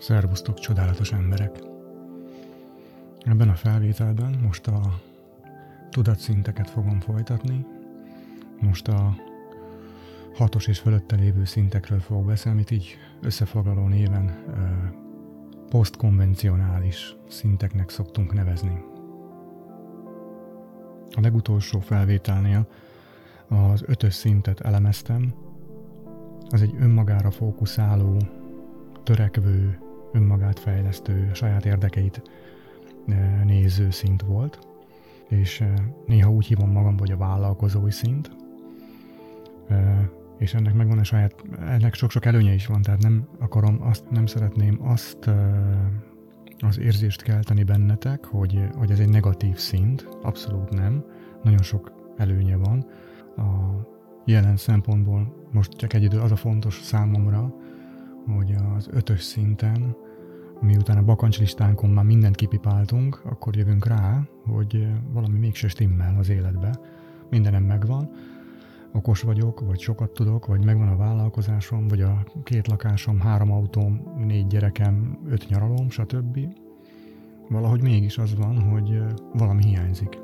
Szervusztok, csodálatos emberek! Ebben a felvételben most a tudatszinteket fogom folytatni. Most a hatos és fölötte lévő szintekről fogok beszélni, így összefoglaló néven posztkonvencionális szinteknek szoktunk nevezni. A legutolsó felvételnél az ötös szintet elemeztem, az egy önmagára fókuszáló, törekvő, önmagát fejlesztő, saját érdekeit néző szint volt, és néha úgy hívom magam, hogy a vállalkozói szint, és ennek megvan a saját, ennek sok-sok előnye is van, tehát nem akarom azt, nem szeretném azt az érzést kelteni bennetek, hogy, hogy ez egy negatív szint, abszolút nem, nagyon sok előnye van. A jelen szempontból most csak egy idő az a fontos számomra, hogy az ötös szinten, miután a bakancslistánkon már mindent kipipáltunk, akkor jövünk rá, hogy valami mégse stimmel az életbe. Mindenem megvan, okos vagyok, vagy sokat tudok, vagy megvan a vállalkozásom, vagy a két lakásom, három autóm, négy gyerekem, öt nyaralom, stb. Valahogy mégis az van, hogy valami hiányzik.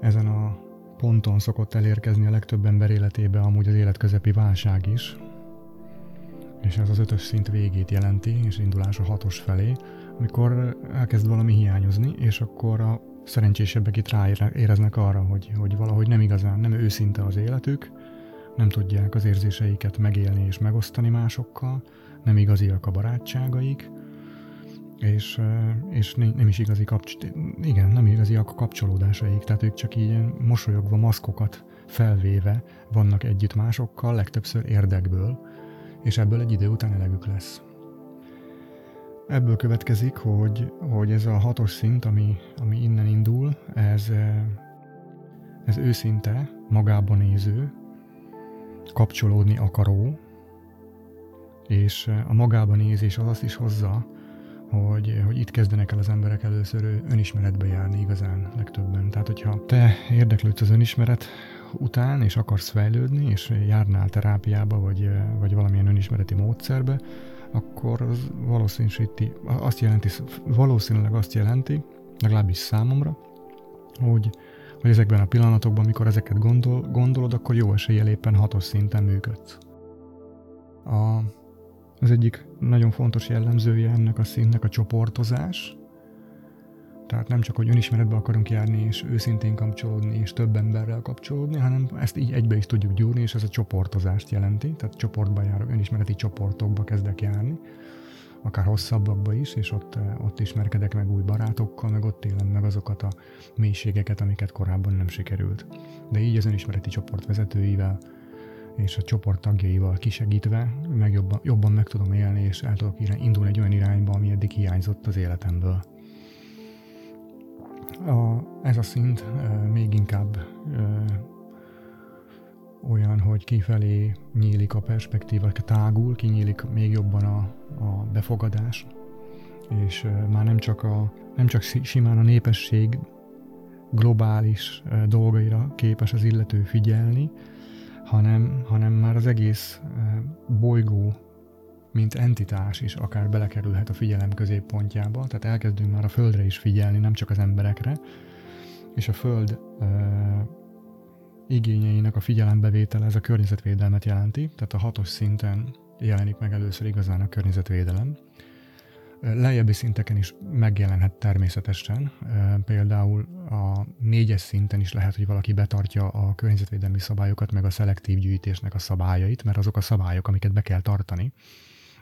Ezen a ponton szokott elérkezni a legtöbb ember életébe amúgy az életközepi válság is, és ez az ötös szint végét jelenti, és indulás a hatos felé, amikor elkezd valami hiányozni, és akkor a szerencsésebbek itt ráéreznek arra, hogy, hogy valahogy nem igazán, nem őszinte az életük, nem tudják az érzéseiket megélni és megosztani másokkal, nem igaziak a barátságaik, és, és nem is igazi kapcs... igen, nem igaziak a kapcsolódásaik, tehát ők csak így mosolyogva, maszkokat felvéve vannak együtt másokkal, legtöbbször érdekből, és ebből egy idő után elegük lesz. Ebből következik, hogy, hogy ez a hatos szint, ami, ami innen indul, ez, ez őszinte, magában néző, kapcsolódni akaró, és a magában nézés az azt is hozza, hogy, hogy itt kezdenek el az emberek először önismeretbe járni igazán legtöbben. Tehát, hogyha te érdeklődsz az önismeret után, és akarsz fejlődni, és járnál terápiába, vagy, vagy valamilyen önismereti módszerbe, akkor az valószínűsíti, azt jelenti, valószínűleg azt jelenti, legalábbis számomra, hogy, hogy ezekben a pillanatokban, amikor ezeket gondol, gondolod, akkor jó eséllyel éppen hatos szinten működsz. A, az egyik nagyon fontos jellemzője ennek a szintnek a csoportozás, tehát nem csak, hogy önismeretbe akarunk járni, és őszintén kapcsolódni, és több emberrel kapcsolódni, hanem ezt így egybe is tudjuk gyúrni, és ez a csoportozást jelenti. Tehát csoportba járok, önismereti csoportokba kezdek járni, akár hosszabbakba is, és ott, eh, ott ismerkedek meg új barátokkal, meg ott élem meg azokat a mélységeket, amiket korábban nem sikerült. De így az önismereti csoport vezetőivel és a csoport tagjaival kisegítve meg jobban, jobban meg tudom élni, és el tudok indulni egy olyan irányba, ami eddig hiányzott az életemből a, ez a szint e, még inkább e, olyan, hogy kifelé nyílik a perspektíva, tágul, kinyílik még jobban a, a befogadás, és e, már nem csak, a, nem csak simán a népesség globális e, dolgaira képes az illető figyelni, hanem, hanem már az egész e, bolygó mint entitás is akár belekerülhet a figyelem középpontjába, tehát elkezdünk már a Földre is figyelni, nem csak az emberekre, és a Föld ö, igényeinek a figyelembevétele ez a környezetvédelmet jelenti, tehát a hatos szinten jelenik meg először igazán a környezetvédelem. Lejjebbi szinteken is megjelenhet természetesen, például a négyes szinten is lehet, hogy valaki betartja a környezetvédelmi szabályokat, meg a szelektív gyűjtésnek a szabályait, mert azok a szabályok, amiket be kell tartani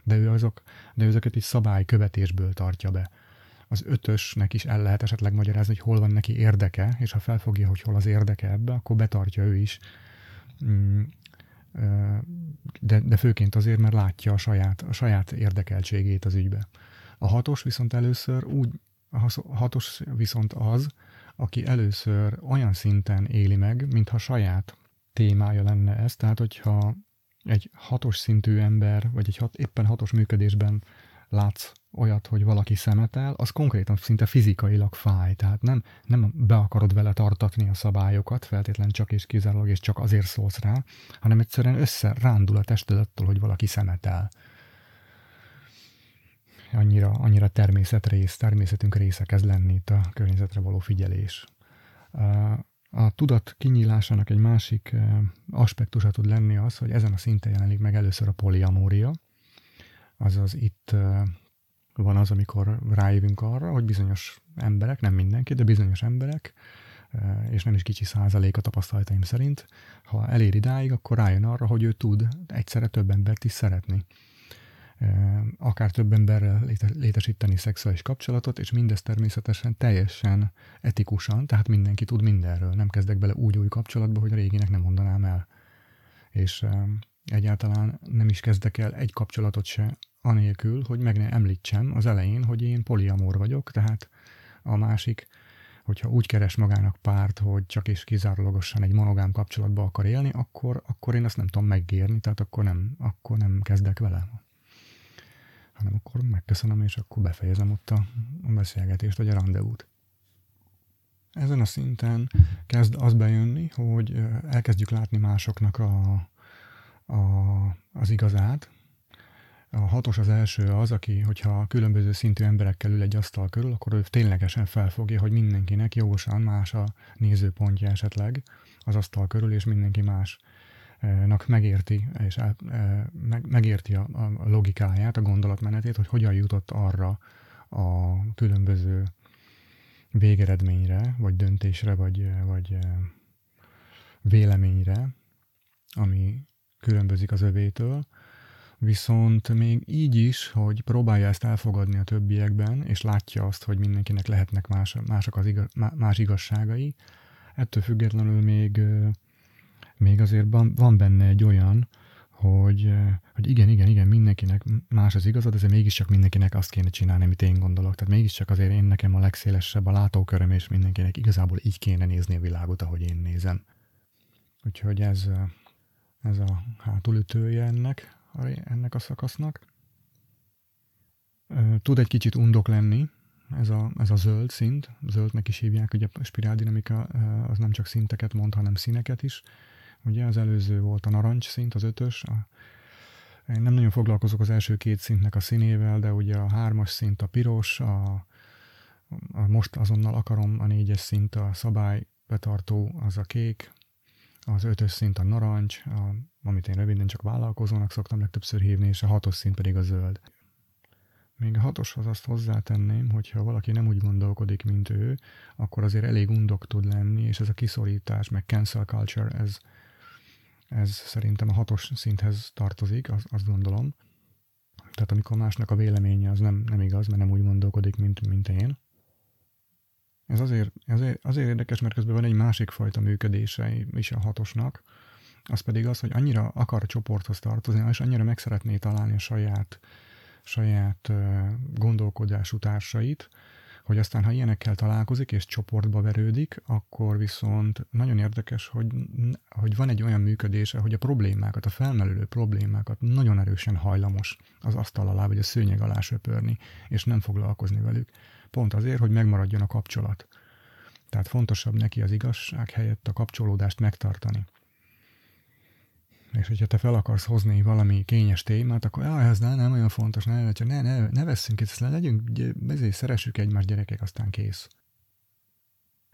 de ő, azok, de ő ezeket is szabálykövetésből tartja be. Az ötösnek is el lehet esetleg magyarázni, hogy hol van neki érdeke, és ha felfogja, hogy hol az érdeke ebbe, akkor betartja ő is. Mm, de, de főként azért, mert látja a saját, a saját érdekeltségét az ügybe. A hatos viszont először úgy, a hatos viszont az, aki először olyan szinten éli meg, mintha saját témája lenne ez, tehát hogyha egy hatos szintű ember, vagy egy hat, éppen hatos működésben látsz olyat, hogy valaki szemetel, az konkrétan szinte fizikailag fáj. Tehát nem, nem be akarod vele tartatni a szabályokat, feltétlen csak és kizárólag, és csak azért szólsz rá, hanem egyszerűen összerándul a tested attól, hogy valaki szemetel. annyira, annyira természetrész, természetünk része kezd lenni itt a környezetre való figyelés. Tudat kinyílásának egy másik aspektusa tud lenni az, hogy ezen a szinten jelenik meg először a poliamória, azaz itt van az, amikor rájövünk arra, hogy bizonyos emberek, nem mindenki, de bizonyos emberek, és nem is kicsi százalék a tapasztalataim szerint, ha elér idáig, akkor rájön arra, hogy ő tud egyszerre több embert is szeretni akár több emberrel létesíteni szexuális kapcsolatot, és mindez természetesen teljesen etikusan, tehát mindenki tud mindenről. Nem kezdek bele úgy új kapcsolatba, hogy a réginek nem mondanám el. És egyáltalán nem is kezdek el egy kapcsolatot se anélkül, hogy meg ne említsem az elején, hogy én poliamor vagyok, tehát a másik, hogyha úgy keres magának párt, hogy csak és kizárólagosan egy monogám kapcsolatba akar élni, akkor, akkor én azt nem tudom megérni, tehát akkor nem, akkor nem kezdek vele hanem akkor megköszönöm, és akkor befejezem ott a, beszélgetést, vagy a rendezvút. Ezen a szinten kezd az bejönni, hogy elkezdjük látni másoknak a, a, az igazát. A hatos az első az, aki, hogyha különböző szintű emberekkel ül egy asztal körül, akkor ő ténylegesen felfogja, hogy mindenkinek jogosan más a nézőpontja esetleg az asztal körül, és mindenki más nak megérti, és el, meg, megérti a, a logikáját, a gondolatmenetét, hogy hogyan jutott arra a különböző végeredményre, vagy döntésre, vagy, vagy véleményre, ami különbözik az övétől, viszont még így is, hogy próbálja ezt elfogadni a többiekben, és látja azt, hogy mindenkinek lehetnek más, mások az igaz, más igazságai, ettől függetlenül még még azért van, benne egy olyan, hogy, eh, hogy igen, igen, igen, mindenkinek más az igazad, de mégiscsak mindenkinek azt kéne csinálni, amit én gondolok. Tehát mégiscsak azért én nekem a legszélesebb a látóköröm, és mindenkinek igazából így kéne nézni a világot, ahogy én nézem. Úgyhogy ez, eh, ez a hátulütője ennek, ennek a szakasznak. Eh, tud egy kicsit undok lenni, ez a, ez a zöld szint, zöldnek is hívják, ugye a spiráldinamika az nem csak szinteket mond, hanem színeket is. Ugye az előző volt a narancs szint, az ötös. A, én nem nagyon foglalkozok az első két szintnek a színével, de ugye a hármas szint a piros, a, a most azonnal akarom a négyes szint a szabály betartó, az a kék, az ötös szint a narancs, a, amit én röviden csak vállalkozónak szoktam legtöbbször hívni, és a hatos szint pedig a zöld. Még a hatoshoz azt hozzátenném, hogyha valaki nem úgy gondolkodik, mint ő, akkor azért elég undok tud lenni, és ez a kiszorítás, meg cancel culture, ez, ez szerintem a hatos szinthez tartozik, az, azt gondolom. Tehát amikor másnak a véleménye az nem, nem igaz, mert nem úgy gondolkodik, mint, mint én. Ez azért, azért, azért érdekes, mert közben van egy másik fajta működése is a hatosnak, az pedig az, hogy annyira akar a csoporthoz tartozni, és annyira meg szeretné találni a saját, saját gondolkodású társait, hogy aztán, ha ilyenekkel találkozik és csoportba verődik, akkor viszont nagyon érdekes, hogy, hogy van egy olyan működése, hogy a problémákat, a felmerülő problémákat nagyon erősen hajlamos az asztal alá vagy a szőnyeg alá söpörni, és nem foglalkozni velük. Pont azért, hogy megmaradjon a kapcsolat. Tehát fontosabb neki az igazság helyett a kapcsolódást megtartani. És hogyha te fel akarsz hozni valami kényes témát, akkor ah, ez nem, nem olyan fontos, ne, ne, ne, ne veszünk itt, ezt legyünk, ezért szeressük egymást gyerekek, aztán kész.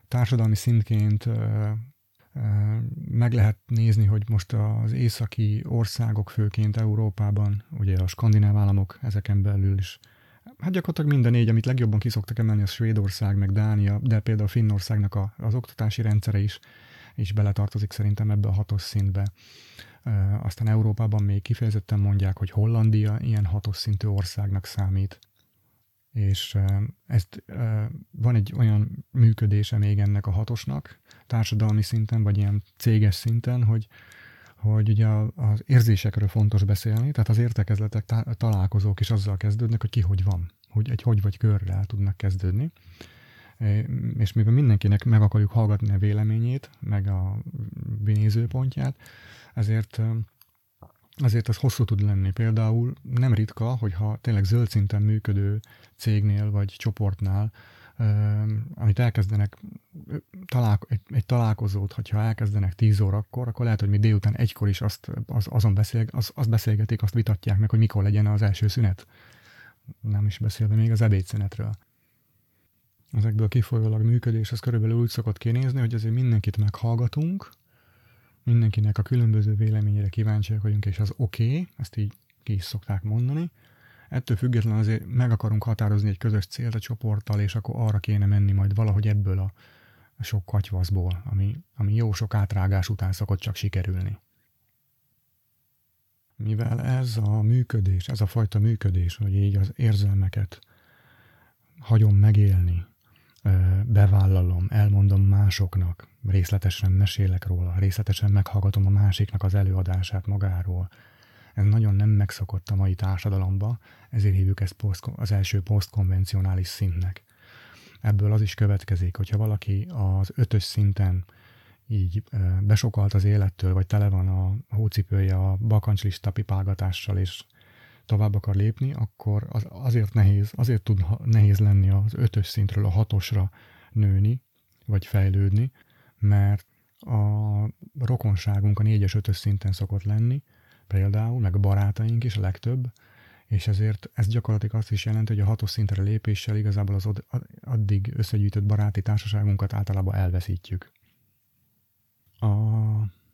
Társadalmi szintként meg lehet nézni, hogy most az északi országok, főként Európában, ugye a skandináv államok ezeken belül is, hát gyakorlatilag minden négy, amit legjobban kiszoktak emelni, az Svédország, meg Dánia, de például Finnországnak a, az oktatási rendszere is, is beletartozik szerintem ebbe a hatos szintbe. Aztán Európában még kifejezetten mondják, hogy Hollandia ilyen hatos szintű országnak számít. És ezt, van egy olyan működése még ennek a hatosnak, társadalmi szinten, vagy ilyen céges szinten, hogy, hogy ugye az érzésekről fontos beszélni, tehát az értekezletek, találkozók is azzal kezdődnek, hogy ki hogy van, hogy egy hogy vagy körrel tudnak kezdődni. És mivel mindenkinek meg akarjuk hallgatni a véleményét, meg a nézőpontját, ezért azért az hosszú tud lenni. Például nem ritka, hogyha tényleg zöld szinten működő cégnél vagy csoportnál, amit elkezdenek, talál, egy, egy találkozót, hogyha elkezdenek 10 órakor, akkor lehet, hogy mi délután egykor is azt, az, azon beszél, az, azt beszélgetik, azt vitatják meg, hogy mikor legyen az első szünet. nem is beszélve még az ebédszünetről. Ezekből kifolyólag működés az körülbelül úgy szokott kinézni, hogy azért mindenkit meghallgatunk, mindenkinek a különböző véleményére kíváncsiak vagyunk, és az oké, okay, ezt így ki is szokták mondani. Ettől függetlenül azért meg akarunk határozni egy közös célt a csoporttal, és akkor arra kéne menni majd valahogy ebből a sok katyvaszból, ami, ami jó sok átrágás után szokott csak sikerülni. Mivel ez a működés, ez a fajta működés, hogy így az érzelmeket hagyom megélni, bevállalom, elmondom másoknak, részletesen mesélek róla, részletesen meghallgatom a másiknak az előadását magáról. Ez nagyon nem megszokott a mai társadalomba, ezért hívjuk ezt az első posztkonvencionális szintnek. Ebből az is következik, hogyha valaki az ötös szinten így besokalt az élettől, vagy tele van a hócipője a bakancslista pipálgatással, és tovább akar lépni, akkor az azért nehéz, azért tud nehéz lenni az ötös szintről a hatosra nőni, vagy fejlődni, mert a rokonságunk a négyes, ötös szinten szokott lenni, például, meg a barátaink is a legtöbb, és ezért ez gyakorlatilag azt is jelenti, hogy a hatos szintre lépéssel igazából az addig összegyűjtött baráti társaságunkat általában elveszítjük. A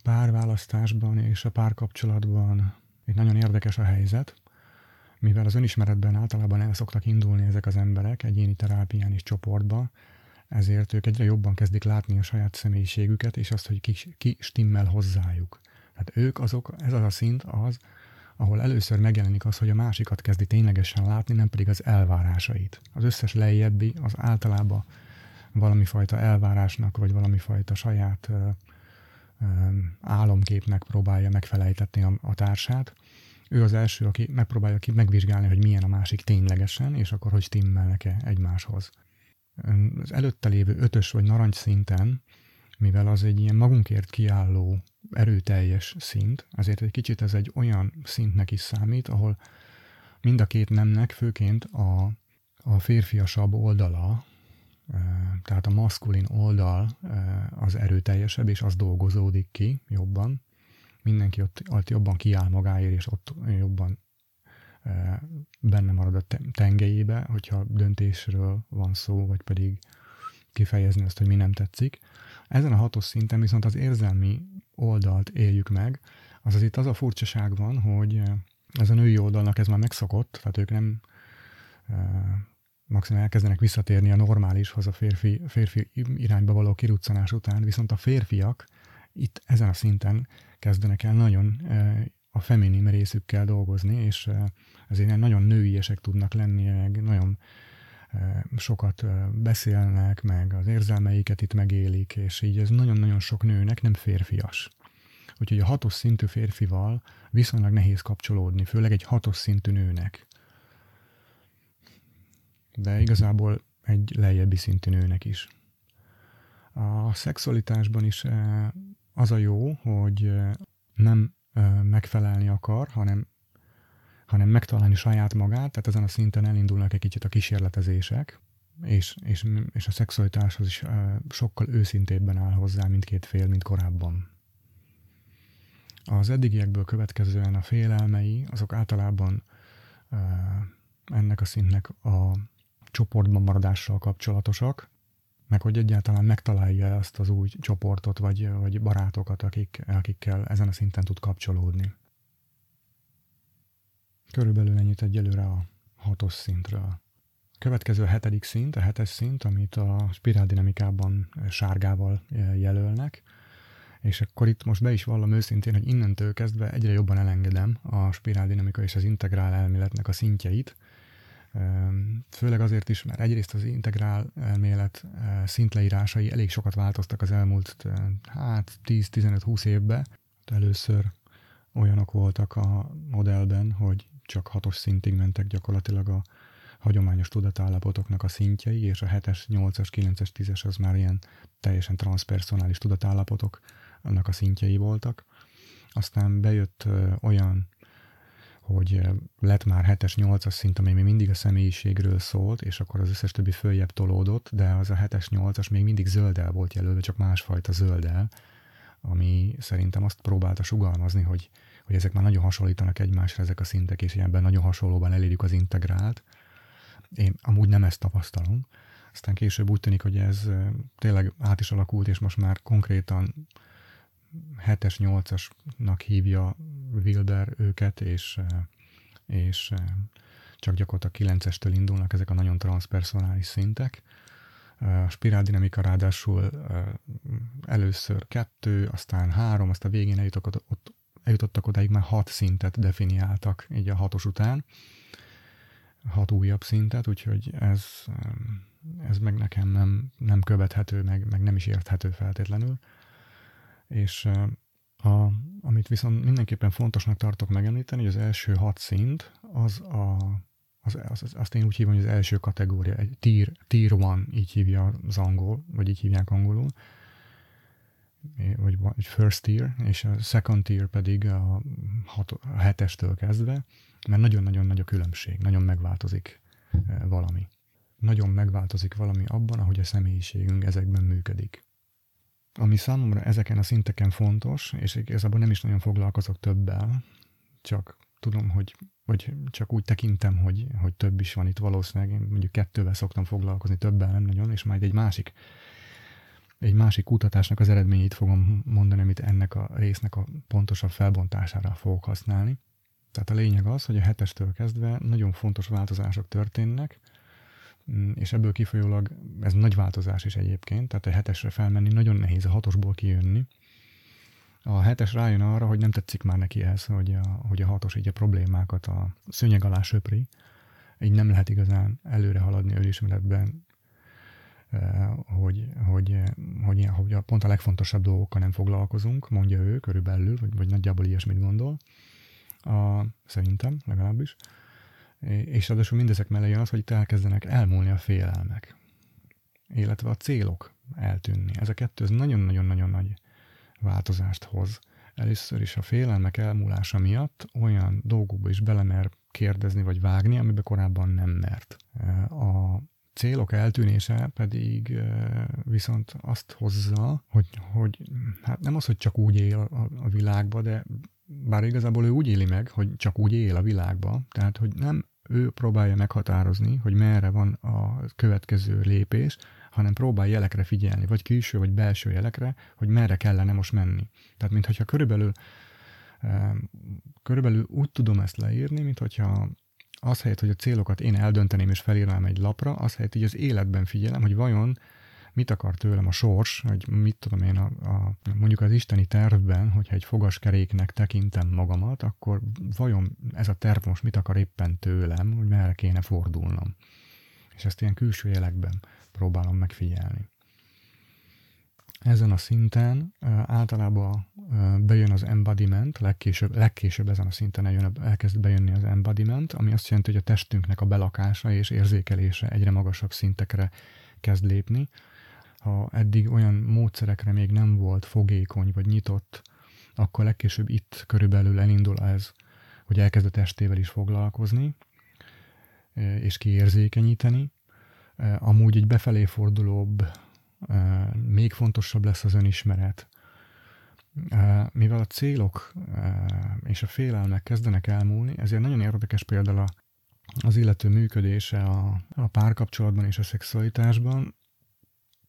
párválasztásban és a párkapcsolatban itt nagyon érdekes a helyzet, mivel az önismeretben általában el szoktak indulni ezek az emberek egyéni terápián és csoportba, ezért ők egyre jobban kezdik látni a saját személyiségüket, és azt, hogy ki, ki stimmel hozzájuk. Tehát ők azok, ez az a szint az, ahol először megjelenik az, hogy a másikat kezdi ténylegesen látni, nem pedig az elvárásait. Az összes lejjebbi az általában valami fajta elvárásnak, vagy valami fajta saját ö, ö, álomképnek próbálja megfelejtetni a, a társát, ő az első, aki megpróbálja ki megvizsgálni, hogy milyen a másik ténylegesen, és akkor hogy stimmelnek-e egymáshoz. Az előtte lévő ötös vagy narancs szinten, mivel az egy ilyen magunkért kiálló, erőteljes szint, ezért egy kicsit ez egy olyan szintnek is számít, ahol mind a két nemnek, főként a, a férfiasabb oldala, tehát a maszkulin oldal az erőteljesebb, és az dolgozódik ki jobban, mindenki ott, ott jobban kiáll magáért, és ott jobban e, benne marad a tengelyébe, hogyha döntésről van szó, vagy pedig kifejezni azt, hogy mi nem tetszik. Ezen a hatos szinten viszont az érzelmi oldalt éljük meg, azaz itt az a furcsaság van, hogy ez a női oldalnak ez már megszokott, tehát ők nem maximum elkezdenek visszatérni a normálishoz a férfi, férfi irányba való kiruccanás után, viszont a férfiak itt ezen a szinten kezdenek el nagyon a feminim részükkel dolgozni, és ezért nagyon nőiesek tudnak lenni, meg nagyon sokat beszélnek, meg az érzelmeiket itt megélik, és így ez nagyon-nagyon sok nőnek nem férfias. Úgyhogy a hatos szintű férfival viszonylag nehéz kapcsolódni, főleg egy hatos szintű nőnek. De igazából egy lejjebbi szintű nőnek is. A szexualitásban is az a jó, hogy nem megfelelni akar, hanem, hanem megtalálni saját magát, tehát ezen a szinten elindulnak egy kicsit a kísérletezések, és, és, és a szexualitáshoz is sokkal őszintébben áll hozzá mindkét fél, mint korábban. Az eddigiekből következően a félelmei, azok általában ennek a szintnek a csoportban maradással kapcsolatosak, meg hogy egyáltalán megtalálja azt az új csoportot, vagy, vagy barátokat, akik, akikkel ezen a szinten tud kapcsolódni. Körülbelül ennyit egyelőre a hatos szintről. Következő a hetedik szint, a hetes szint, amit a spiráldinamikában sárgával jelölnek, és akkor itt most be is vallom őszintén, hogy innentől kezdve egyre jobban elengedem a spiráldinamika és az integrál elméletnek a szintjeit, Főleg azért is, mert egyrészt az integrál elmélet szintleírásai elég sokat változtak az elmúlt hát 10-15-20 évben. Először olyanok voltak a modellben, hogy csak hatos szintig mentek gyakorlatilag a hagyományos tudatállapotoknak a szintjei, és a 7-es, 8-as, 9-es, 10-es az már ilyen teljesen transpersonális tudatállapotok annak a szintjei voltak. Aztán bejött olyan hogy lett már 7-es, 8-as szint, ami még mindig a személyiségről szólt, és akkor az összes többi följebb tolódott, de az a 7-es, 8-as még mindig zöldel volt jelölve, csak másfajta zöldel, ami szerintem azt próbálta sugalmazni, hogy, hogy ezek már nagyon hasonlítanak egymásra ezek a szintek, és ilyenben nagyon hasonlóban elérjük az integrált, én amúgy nem ezt tapasztalom. Aztán később úgy tűnik, hogy ez tényleg át is alakult, és most már konkrétan 7-es, 8-asnak hívja Wilber őket, és, és csak gyakorlatilag 9-estől indulnak ezek a nagyon transpersonális szintek. A spiráldinamika ráadásul először kettő, aztán három, aztán végén eljutottak, ott, eljutottak odáig már hat szintet definiáltak, így a hatos után. Hat újabb szintet, úgyhogy ez, ez meg nekem nem, nem követhető, meg, meg nem is érthető feltétlenül. És a, amit viszont mindenképpen fontosnak tartok megemlíteni, hogy az első hat szint az a az, az, az, azt én úgy hívom, hogy az első kategória, egy tier, tier one, így hívja az angol, vagy így hívják angolul, vagy, first tier, és a second tier pedig a, hat, a hetestől kezdve, mert nagyon-nagyon nagy a különbség, nagyon megváltozik valami. Nagyon megváltozik valami abban, ahogy a személyiségünk ezekben működik. Ami számomra ezeken a szinteken fontos, és igazából nem is nagyon foglalkozok többel, csak tudom, hogy vagy csak úgy tekintem, hogy, hogy több is van itt valószínűleg. Én mondjuk kettővel szoktam foglalkozni, többel nem nagyon, és majd egy másik egy másik kutatásnak az eredményét fogom mondani, amit ennek a résznek a pontosabb felbontására fogok használni. Tehát a lényeg az, hogy a hetestől kezdve nagyon fontos változások történnek, és ebből kifolyólag ez nagy változás is egyébként, tehát a hetesre felmenni nagyon nehéz a hatosból kijönni, a hetes rájön arra, hogy nem tetszik már neki ez, hogy a, hogy a hatos így a problémákat a szőnyeg alá söpri, így nem lehet igazán előre haladni önismeretben, eh, hogy, hogy, hogy, hogy a, pont a legfontosabb dolgokkal nem foglalkozunk, mondja ő körülbelül, vagy, vagy nagyjából ilyesmit gondol, a, szerintem legalábbis. És ráadásul mindezek mellé jön az, hogy itt elkezdenek elmúlni a félelmek, illetve a célok eltűnni. Ez a kettő, nagyon-nagyon-nagyon nagy változást hoz. Először is a félelmek elmúlása miatt olyan dolgokba is belemer kérdezni vagy vágni, amiben korábban nem mert. A célok eltűnése pedig viszont azt hozza, hogy, hogy hát nem az, hogy csak úgy él a, a világba, de bár igazából ő úgy éli meg, hogy csak úgy él a világba, tehát hogy nem ő próbálja meghatározni, hogy merre van a következő lépés, hanem próbál jelekre figyelni, vagy külső, vagy belső jelekre, hogy merre kellene most menni. Tehát, mintha körülbelül, körülbelül úgy tudom ezt leírni, mint hogyha az helyett, hogy a célokat én eldönteném és felírnám egy lapra, az helyett így az életben figyelem, hogy vajon mit akar tőlem a sors, hogy mit tudom én, a, a, mondjuk az isteni tervben, hogyha egy fogaskeréknek tekintem magamat, akkor vajon ez a terv most mit akar éppen tőlem, hogy merre kéne fordulnom. És ezt ilyen külső jelekben próbálom megfigyelni. Ezen a szinten általában bejön az embodiment, legkésőbb, legkésőbb ezen a szinten eljön, elkezd bejönni az embodiment, ami azt jelenti, hogy a testünknek a belakása és érzékelése egyre magasabb szintekre kezd lépni. Ha eddig olyan módszerekre még nem volt fogékony vagy nyitott, akkor legkésőbb itt körülbelül elindul ez, hogy elkezd a testével is foglalkozni, és kiérzékenyíteni, amúgy egy befelé fordulóbb, még fontosabb lesz az önismeret. Mivel a célok és a félelmek kezdenek elmúlni, ezért nagyon érdekes például az illető működése a, a párkapcsolatban és a szexualitásban.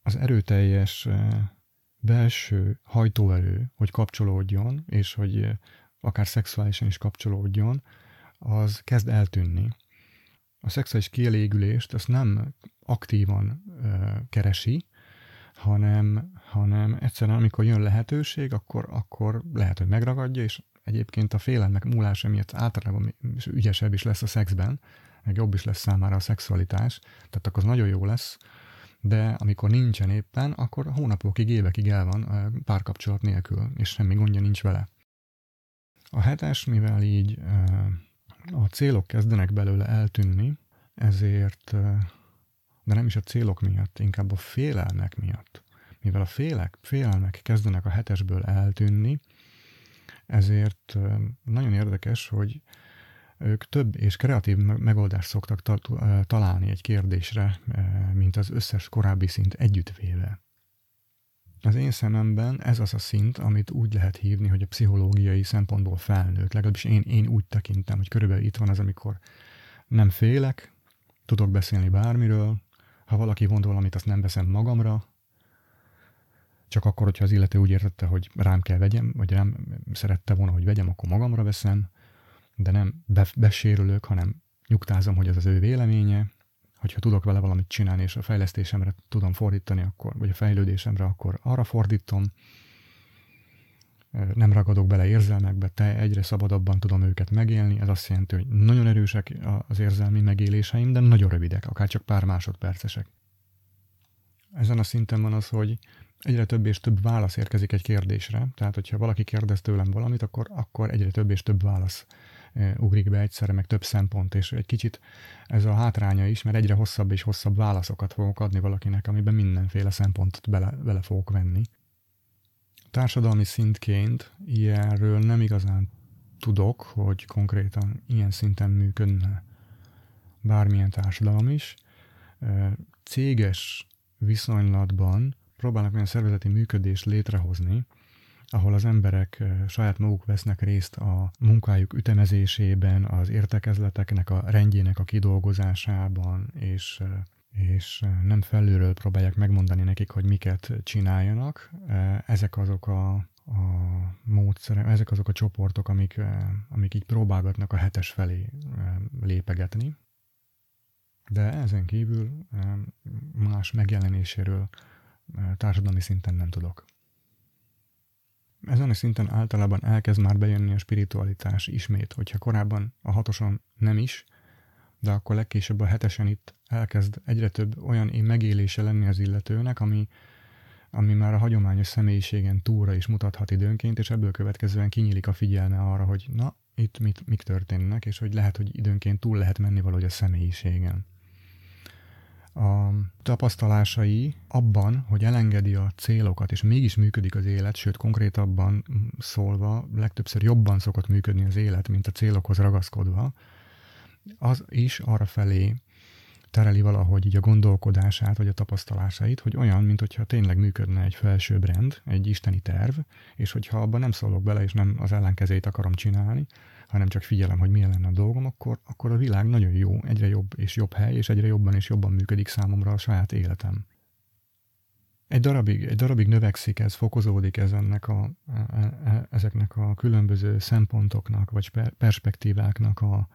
Az erőteljes belső hajtóerő, hogy kapcsolódjon, és hogy akár szexuálisan is kapcsolódjon, az kezd eltűnni. A szexuális kielégülést azt nem aktívan ö, keresi, hanem, hanem egyszerűen amikor jön lehetőség, akkor, akkor lehet, hogy megragadja, és egyébként a félelmek múlása miatt általában ügyesebb is lesz a szexben, meg jobb is lesz számára a szexualitás, tehát akkor az nagyon jó lesz, de amikor nincsen éppen, akkor hónapokig, évekig el van párkapcsolat nélkül, és semmi gondja nincs vele. A hetes, mivel így a célok kezdenek belőle eltűnni, ezért, de nem is a célok miatt, inkább a félelmek miatt. Mivel a félek, félelmek kezdenek a hetesből eltűnni, ezért nagyon érdekes, hogy ők több és kreatív megoldást szoktak találni egy kérdésre, mint az összes korábbi szint együttvéve. Az én szememben ez az a szint, amit úgy lehet hívni, hogy a pszichológiai szempontból felnőtt. Legalábbis én, én úgy tekintem, hogy körülbelül itt van az, amikor nem félek, tudok beszélni bármiről, ha valaki mond valamit, azt nem veszem magamra, csak akkor, hogyha az illető úgy értette, hogy rám kell vegyem, vagy rám szerette volna, hogy vegyem, akkor magamra veszem, de nem be, besérülök, hanem nyugtázom, hogy ez az ő véleménye, hogyha tudok vele valamit csinálni, és a fejlesztésemre tudom fordítani, akkor, vagy a fejlődésemre, akkor arra fordítom, nem ragadok bele érzelmekbe, te egyre szabadabban tudom őket megélni. Ez azt jelenti, hogy nagyon erősek az érzelmi megéléseim, de nagyon rövidek, akár csak pár másodpercesek. Ezen a szinten van az, hogy egyre több és több válasz érkezik egy kérdésre. Tehát, hogyha valaki kérdez tőlem valamit, akkor, akkor egyre több és több válasz ugrik be egyszerre, meg több szempont, és egy kicsit ez a hátránya is, mert egyre hosszabb és hosszabb válaszokat fogok adni valakinek, amiben mindenféle szempontot bele, bele fogok venni társadalmi szintként ilyenről nem igazán tudok, hogy konkrétan ilyen szinten működne bármilyen társadalom is. Céges viszonylatban próbálnak olyan szervezeti működést létrehozni, ahol az emberek saját maguk vesznek részt a munkájuk ütemezésében, az értekezleteknek a rendjének a kidolgozásában, és és nem felülről próbálják megmondani nekik, hogy miket csináljanak. Ezek azok a, a módszerek, ezek azok a csoportok, amik, amik így próbálgatnak a hetes felé lépegetni. De ezen kívül más megjelenéséről társadalmi szinten nem tudok. Ezen a szinten általában elkezd már bejönni a spiritualitás ismét, hogyha korábban a hatoson nem is, de akkor legkésőbb a hetesen itt elkezd egyre több olyan én megélése lenni az illetőnek, ami, ami már a hagyományos személyiségen túlra is mutathat időnként, és ebből következően kinyílik a figyelme arra, hogy na, itt mit, mik történnek, és hogy lehet, hogy időnként túl lehet menni valahogy a személyiségen. A tapasztalásai abban, hogy elengedi a célokat, és mégis működik az élet, sőt konkrétabban szólva, legtöbbször jobban szokott működni az élet, mint a célokhoz ragaszkodva, az is arra felé tereli valahogy így a gondolkodását, vagy a tapasztalásait, hogy olyan, mint hogyha tényleg működne egy felső brand, egy isteni terv, és hogyha abban nem szólok bele, és nem az ellenkezét akarom csinálni, hanem csak figyelem, hogy milyen lenne a dolgom, akkor, akkor a világ nagyon jó, egyre jobb és jobb hely, és egyre jobban és jobban működik számomra a saját életem. Egy darabig, egy darabig növekszik ez, fokozódik ez ennek a, e, e, ezeknek a különböző szempontoknak, vagy perspektíváknak a,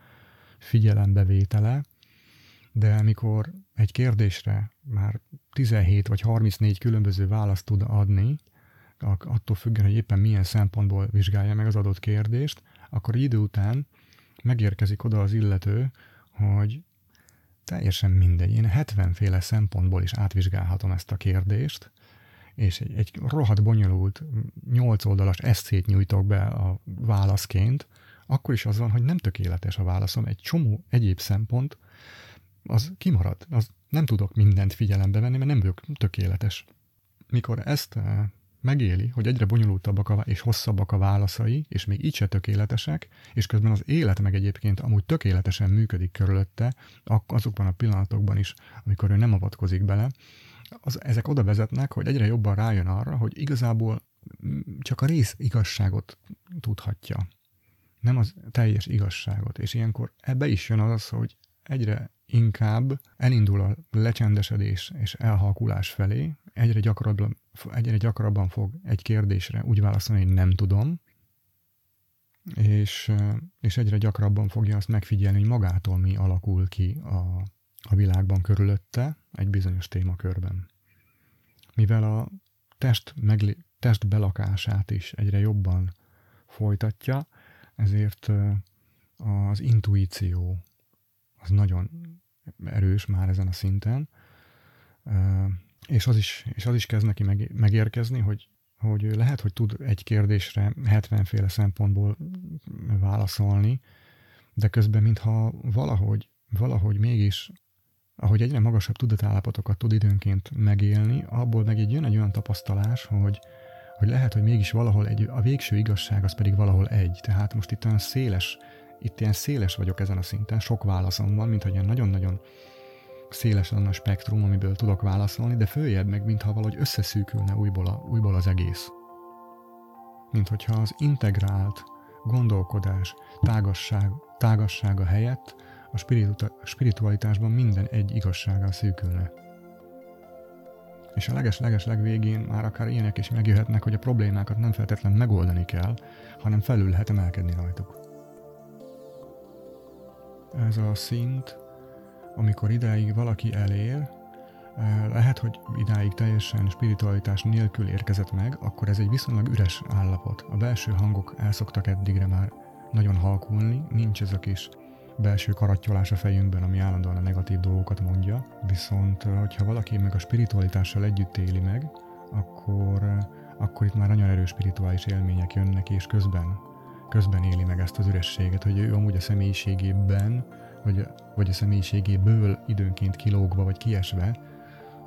figyelembevétele, de amikor egy kérdésre már 17 vagy 34 különböző választ tud adni, attól függően, hogy éppen milyen szempontból vizsgálja meg az adott kérdést, akkor idő után megérkezik oda az illető, hogy teljesen mindegy, én 70 féle szempontból is átvizsgálhatom ezt a kérdést, és egy, egy rohadt bonyolult, 8 oldalas eszét nyújtok be a válaszként, akkor is az van, hogy nem tökéletes a válaszom, egy csomó egyéb szempont, az kimarad, az nem tudok mindent figyelembe venni, mert nem vagyok tökéletes. Mikor ezt eh, megéli, hogy egyre bonyolultabbak a, és hosszabbak a válaszai, és még így se tökéletesek, és közben az élet meg egyébként amúgy tökéletesen működik körülötte, azokban a pillanatokban is, amikor ő nem avatkozik bele, az, ezek oda vezetnek, hogy egyre jobban rájön arra, hogy igazából mm, csak a rész igazságot tudhatja nem az teljes igazságot. És ilyenkor ebbe is jön az, hogy egyre inkább elindul a lecsendesedés és elhalkulás felé, egyre gyakrabban, egyre gyakrabban fog egy kérdésre úgy válaszolni, hogy nem tudom, és, és egyre gyakrabban fogja azt megfigyelni, hogy magától mi alakul ki a, a világban körülötte egy bizonyos témakörben. Mivel a test, meglé, test belakását is egyre jobban folytatja, ezért az intuíció az nagyon erős már ezen a szinten, és az is, és az is kezd neki megérkezni, hogy, hogy lehet, hogy tud egy kérdésre 70 féle szempontból válaszolni, de közben mintha valahogy, valahogy mégis, ahogy egyre magasabb tudatállapotokat tud időnként megélni, abból meg így jön egy olyan tapasztalás, hogy, hogy lehet, hogy mégis valahol egy, a végső igazság az pedig valahol egy. Tehát most itt olyan széles, itt ilyen széles vagyok ezen a szinten, sok válaszom van, mint hogy ilyen nagyon-nagyon széles lenne a spektrum, amiből tudok válaszolni, de följebb meg, mintha valahogy összeszűkülne újból, a, újból az egész. Mint hogyha az integrált gondolkodás tágasság, tágassága helyett a spiritualitásban minden egy igazsággal szűkülne. És a leges-leges legvégén már akár ilyenek is megjöhetnek, hogy a problémákat nem feltétlenül megoldani kell, hanem felül lehet emelkedni rajtuk. Ez a szint, amikor idáig valaki elér, lehet, hogy idáig teljesen spiritualitás nélkül érkezett meg, akkor ez egy viszonylag üres állapot. A belső hangok elszoktak eddigre már nagyon halkulni, nincs ez a kis belső karattyolás a fejünkben, ami állandóan a negatív dolgokat mondja, viszont hogyha valaki meg a spiritualitással együtt éli meg, akkor, akkor itt már nagyon erős spirituális élmények jönnek, és közben, közben éli meg ezt az ürességet, hogy ő amúgy a személyiségében, vagy, vagy a személyiségéből időnként kilógva vagy kiesve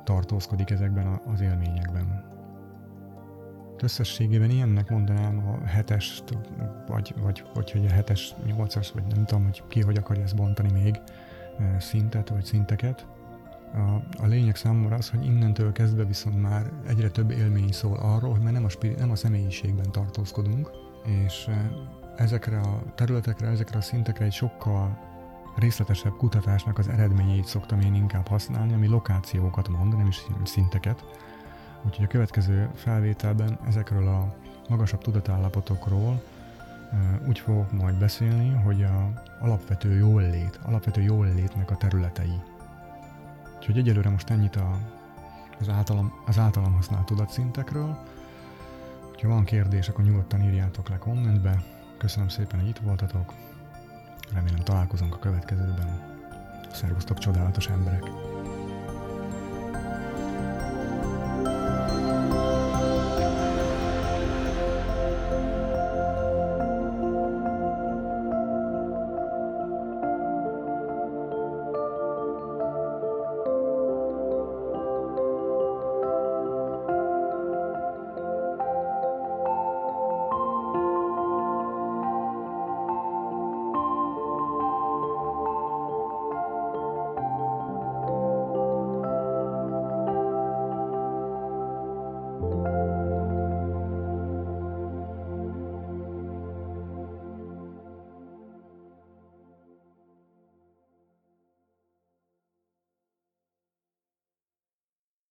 tartózkodik ezekben az élményekben. Összességében ilyennek mondanám a hetest, vagy, vagy, vagy hogy a hetes, nyolcas, vagy nem tudom, hogy ki hogy akarja ezt bontani még szintet, vagy szinteket. A, a lényeg számomra az, hogy innentől kezdve viszont már egyre több élmény szól arról, hogy már nem a, spiri, nem a személyiségben tartózkodunk, és ezekre a területekre, ezekre a szintekre egy sokkal részletesebb kutatásnak az eredményeit szoktam én inkább használni, ami lokációkat mond, nem is szinteket. Úgyhogy a következő felvételben ezekről a magasabb tudatállapotokról úgy fogok majd beszélni, hogy a alapvető jól lét, alapvető jól létnek a területei. Úgyhogy egyelőre most ennyit a, az, általam, az általam használt tudatszintekről. Ha van kérdés, akkor nyugodtan írjátok le kommentbe. Köszönöm szépen, hogy itt voltatok. Remélem találkozunk a következőben. Szervusztok, csodálatos emberek!